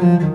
Welcome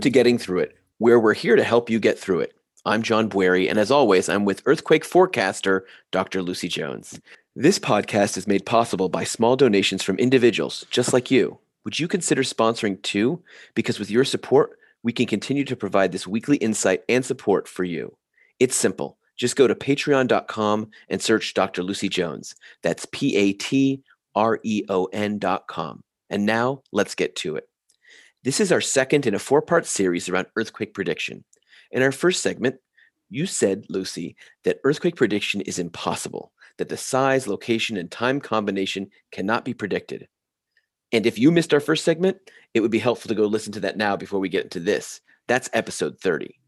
to Getting Through It, where we're here to help you get through it. I'm John Bwarie, and as always, I'm with earthquake forecaster Dr. Lucy Jones. This podcast is made possible by small donations from individuals just like you. Would you consider sponsoring too? Because with your support, we can continue to provide this weekly insight and support for you. It's simple. Just go to patreon.com and search Dr. Lucy Jones. That's P A T R E O N.com. And now let's get to it. This is our second in a four part series around earthquake prediction. In our first segment, you said, Lucy, that earthquake prediction is impossible, that the size, location, and time combination cannot be predicted. And if you missed our first segment, it would be helpful to go listen to that now before we get into this. That's episode 30.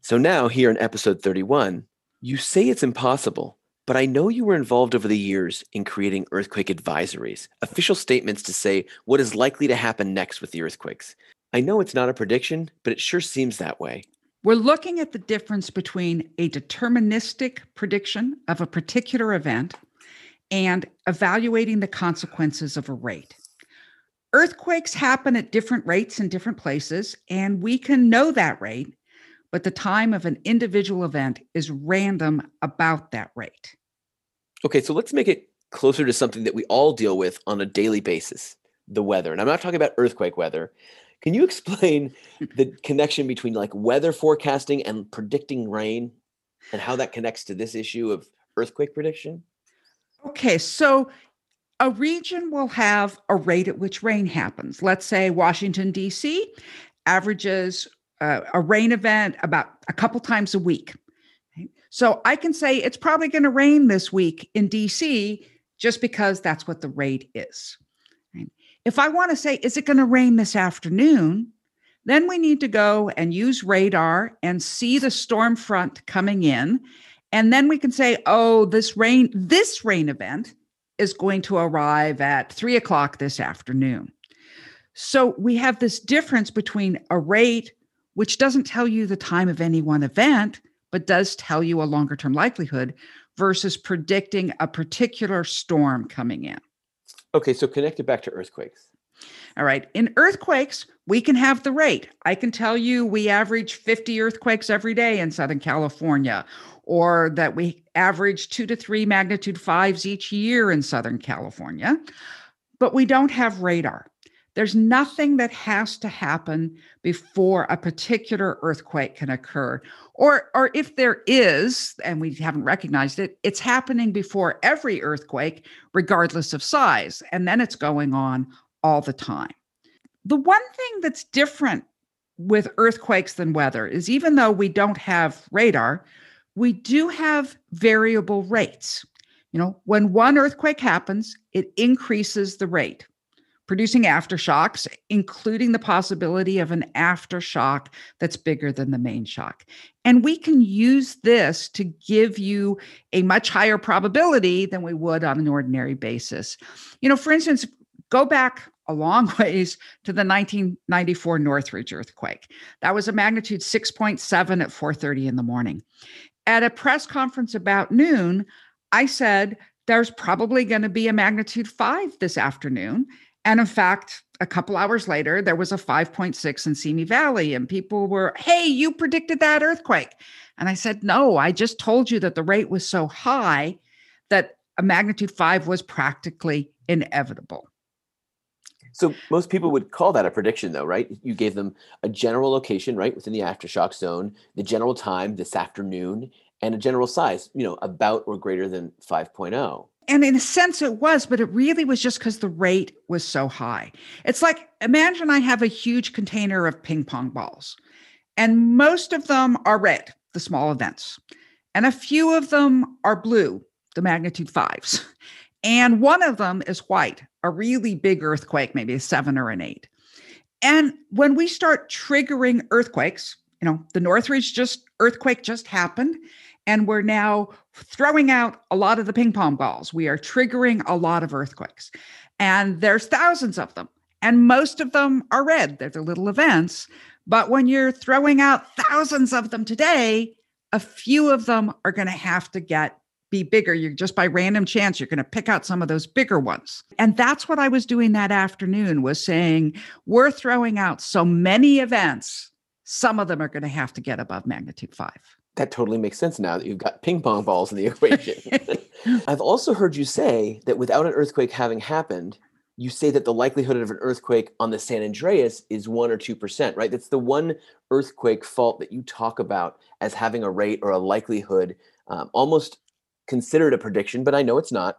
So now, here in episode 31, you say it's impossible, but I know you were involved over the years in creating earthquake advisories, official statements to say what is likely to happen next with the earthquakes. I know it's not a prediction, but it sure seems that way. We're looking at the difference between a deterministic prediction of a particular event and evaluating the consequences of a rate. Earthquakes happen at different rates in different places, and we can know that rate but the time of an individual event is random about that rate. Okay, so let's make it closer to something that we all deal with on a daily basis the weather. And I'm not talking about earthquake weather. Can you explain the connection between like weather forecasting and predicting rain and how that connects to this issue of earthquake prediction? Okay, so a region will have a rate at which rain happens. Let's say Washington, D.C. averages uh, a rain event about a couple times a week. So I can say it's probably going to rain this week in DC just because that's what the rate is. If I want to say, is it going to rain this afternoon? Then we need to go and use radar and see the storm front coming in. And then we can say, oh, this rain, this rain event is going to arrive at three o'clock this afternoon. So we have this difference between a rate which doesn't tell you the time of any one event, but does tell you a longer term likelihood versus predicting a particular storm coming in. Okay, so connect it back to earthquakes. All right. In earthquakes, we can have the rate. I can tell you we average 50 earthquakes every day in Southern California, or that we average two to three magnitude fives each year in Southern California, but we don't have radar. There's nothing that has to happen before a particular earthquake can occur. Or, or if there is, and we haven't recognized it, it's happening before every earthquake, regardless of size. And then it's going on all the time. The one thing that's different with earthquakes than weather is even though we don't have radar, we do have variable rates. You know, when one earthquake happens, it increases the rate producing aftershocks, including the possibility of an aftershock that's bigger than the main shock. And we can use this to give you a much higher probability than we would on an ordinary basis. You know, for instance, go back a long ways to the 1994 Northridge earthquake. That was a magnitude 6.7 at 4:30 in the morning. At a press conference about noon, I said there's probably going to be a magnitude 5 this afternoon and in fact, a couple hours later, there was a 5.6 in Simi Valley, and people were, Hey, you predicted that earthquake. And I said, No, I just told you that the rate was so high that a magnitude five was practically inevitable. So most people would call that a prediction, though, right? You gave them a general location, right, within the aftershock zone, the general time this afternoon, and a general size, you know, about or greater than 5.0 and in a sense it was but it really was just because the rate was so high. It's like imagine i have a huge container of ping pong balls and most of them are red the small events. And a few of them are blue the magnitude fives. And one of them is white a really big earthquake maybe a seven or an eight. And when we start triggering earthquakes you know the northridge just earthquake just happened and we're now throwing out a lot of the ping pong balls. We are triggering a lot of earthquakes. And there's thousands of them. And most of them are red. They're the little events. But when you're throwing out thousands of them today, a few of them are going to have to get be bigger. You're just by random chance, you're going to pick out some of those bigger ones. And that's what I was doing that afternoon was saying, we're throwing out so many events, some of them are going to have to get above magnitude five. That totally makes sense now that you've got ping pong balls in the equation. I've also heard you say that without an earthquake having happened, you say that the likelihood of an earthquake on the San Andreas is one or 2%, right? That's the one earthquake fault that you talk about as having a rate or a likelihood um, almost considered a prediction, but I know it's not.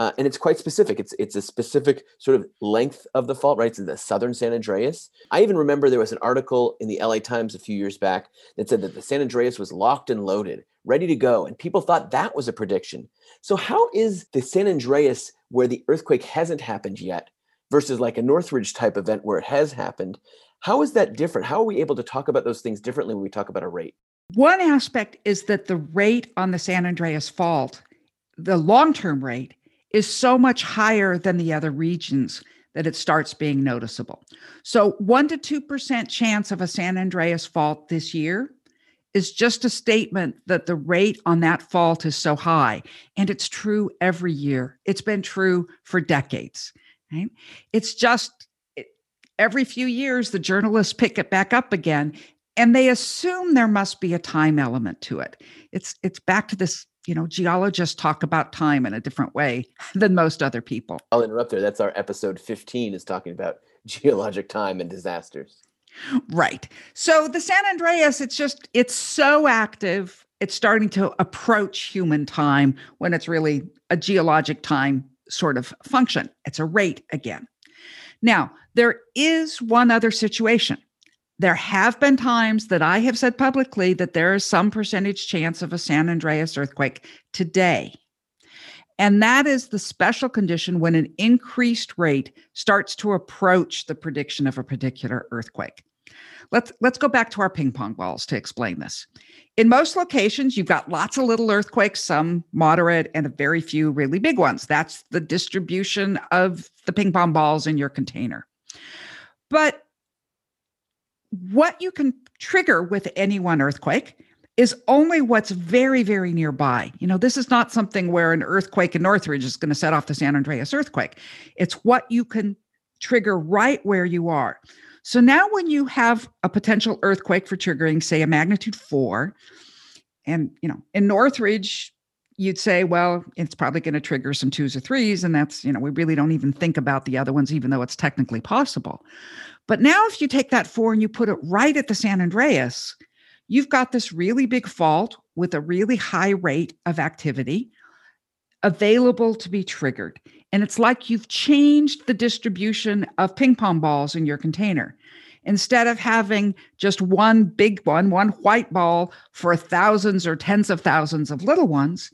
Uh, and it's quite specific. It's it's a specific sort of length of the fault, right? It's in the southern San Andreas. I even remember there was an article in the LA Times a few years back that said that the San Andreas was locked and loaded, ready to go, and people thought that was a prediction. So how is the San Andreas where the earthquake hasn't happened yet versus like a Northridge type event where it has happened? How is that different? How are we able to talk about those things differently when we talk about a rate? One aspect is that the rate on the San Andreas fault, the long term rate, is so much higher than the other regions that it starts being noticeable. So, 1 to 2% chance of a San Andreas fault this year is just a statement that the rate on that fault is so high. And it's true every year, it's been true for decades. Right? It's just every few years, the journalists pick it back up again and they assume there must be a time element to it it's it's back to this you know geologists talk about time in a different way than most other people. I'll interrupt there. That's our episode 15 is talking about geologic time and disasters. Right. So the san andreas it's just it's so active it's starting to approach human time when it's really a geologic time sort of function. It's a rate again. Now there is one other situation there have been times that I have said publicly that there is some percentage chance of a San Andreas earthquake today. And that is the special condition when an increased rate starts to approach the prediction of a particular earthquake. Let's let's go back to our ping pong balls to explain this. In most locations, you've got lots of little earthquakes, some moderate and a very few really big ones. That's the distribution of the ping pong balls in your container. But what you can trigger with any one earthquake is only what's very, very nearby. You know, this is not something where an earthquake in Northridge is going to set off the San Andreas earthquake. It's what you can trigger right where you are. So now, when you have a potential earthquake for triggering, say, a magnitude four, and you know, in Northridge, you'd say, well, it's probably going to trigger some twos or threes. And that's, you know, we really don't even think about the other ones, even though it's technically possible. But now, if you take that four and you put it right at the San Andreas, you've got this really big fault with a really high rate of activity available to be triggered. And it's like you've changed the distribution of ping pong balls in your container. Instead of having just one big one, one white ball for thousands or tens of thousands of little ones,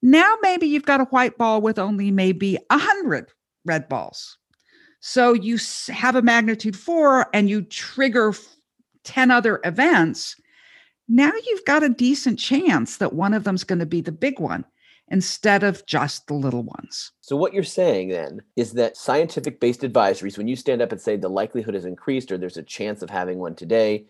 now maybe you've got a white ball with only maybe a hundred red balls. So you have a magnitude four and you trigger 10 other events. Now you've got a decent chance that one of them's going to be the big one instead of just the little ones. So, what you're saying then is that scientific based advisories, when you stand up and say the likelihood has increased or there's a chance of having one today,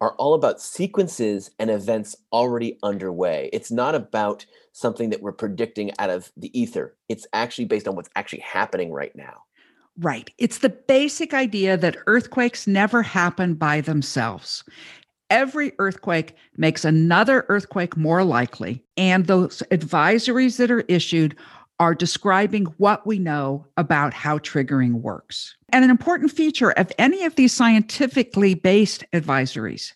are all about sequences and events already underway. It's not about something that we're predicting out of the ether, it's actually based on what's actually happening right now. Right. It's the basic idea that earthquakes never happen by themselves. Every earthquake makes another earthquake more likely, and those advisories that are issued are describing what we know about how triggering works. And an important feature of any of these scientifically based advisories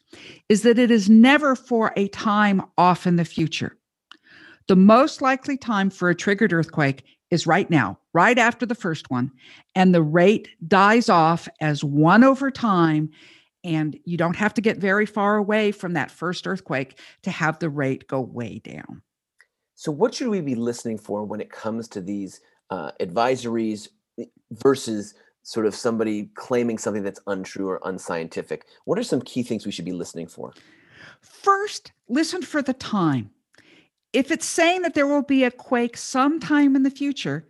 is that it is never for a time off in the future. The most likely time for a triggered earthquake is right now, right after the first one. And the rate dies off as one over time. And you don't have to get very far away from that first earthquake to have the rate go way down. So, what should we be listening for when it comes to these uh, advisories versus sort of somebody claiming something that's untrue or unscientific? What are some key things we should be listening for? First, listen for the time if it's saying that there will be a quake sometime in the future,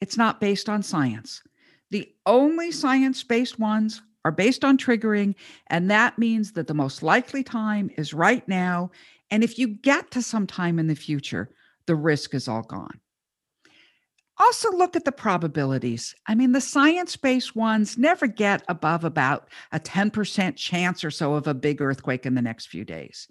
it's not based on science. The only science based ones are based on triggering, and that means that the most likely time is right now. And if you get to some time in the future, the risk is all gone. Also, look at the probabilities. I mean, the science based ones never get above about a 10% chance or so of a big earthquake in the next few days.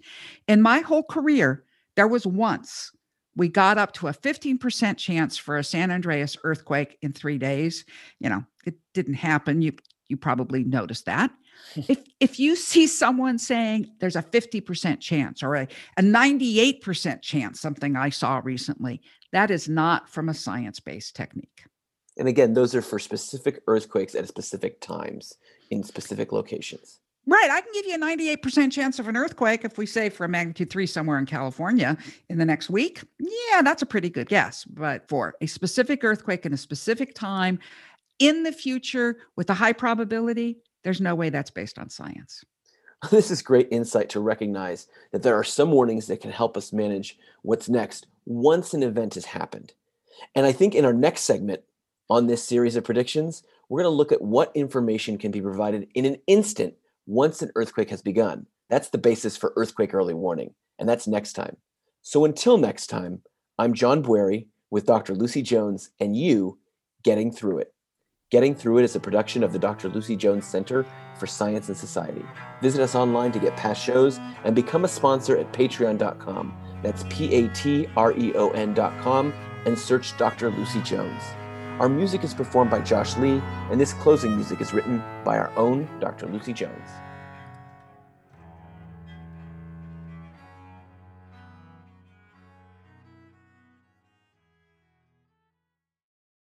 In my whole career, there was once we got up to a 15% chance for a San Andreas earthquake in three days. You know, it didn't happen. You you probably noticed that. if if you see someone saying there's a 50% chance or a, a 98% chance, something I saw recently, that is not from a science-based technique. And again, those are for specific earthquakes at specific times in specific locations. Right. I can give you a 98% chance of an earthquake if we say for a magnitude three somewhere in California in the next week. Yeah, that's a pretty good guess. But for a specific earthquake in a specific time in the future with a high probability, there's no way that's based on science. This is great insight to recognize that there are some warnings that can help us manage what's next once an event has happened. And I think in our next segment on this series of predictions, we're going to look at what information can be provided in an instant once an earthquake has begun. That's the basis for earthquake early warning, and that's next time. So until next time, I'm John Bwarie with Dr. Lucy Jones and you getting through it. Getting Through It is a production of the Dr. Lucy Jones Center for Science and Society. Visit us online to get past shows and become a sponsor at patreon.com. That's P A T R E O N.com and search Dr. Lucy Jones. Our music is performed by Josh Lee, and this closing music is written by our own Dr. Lucy Jones.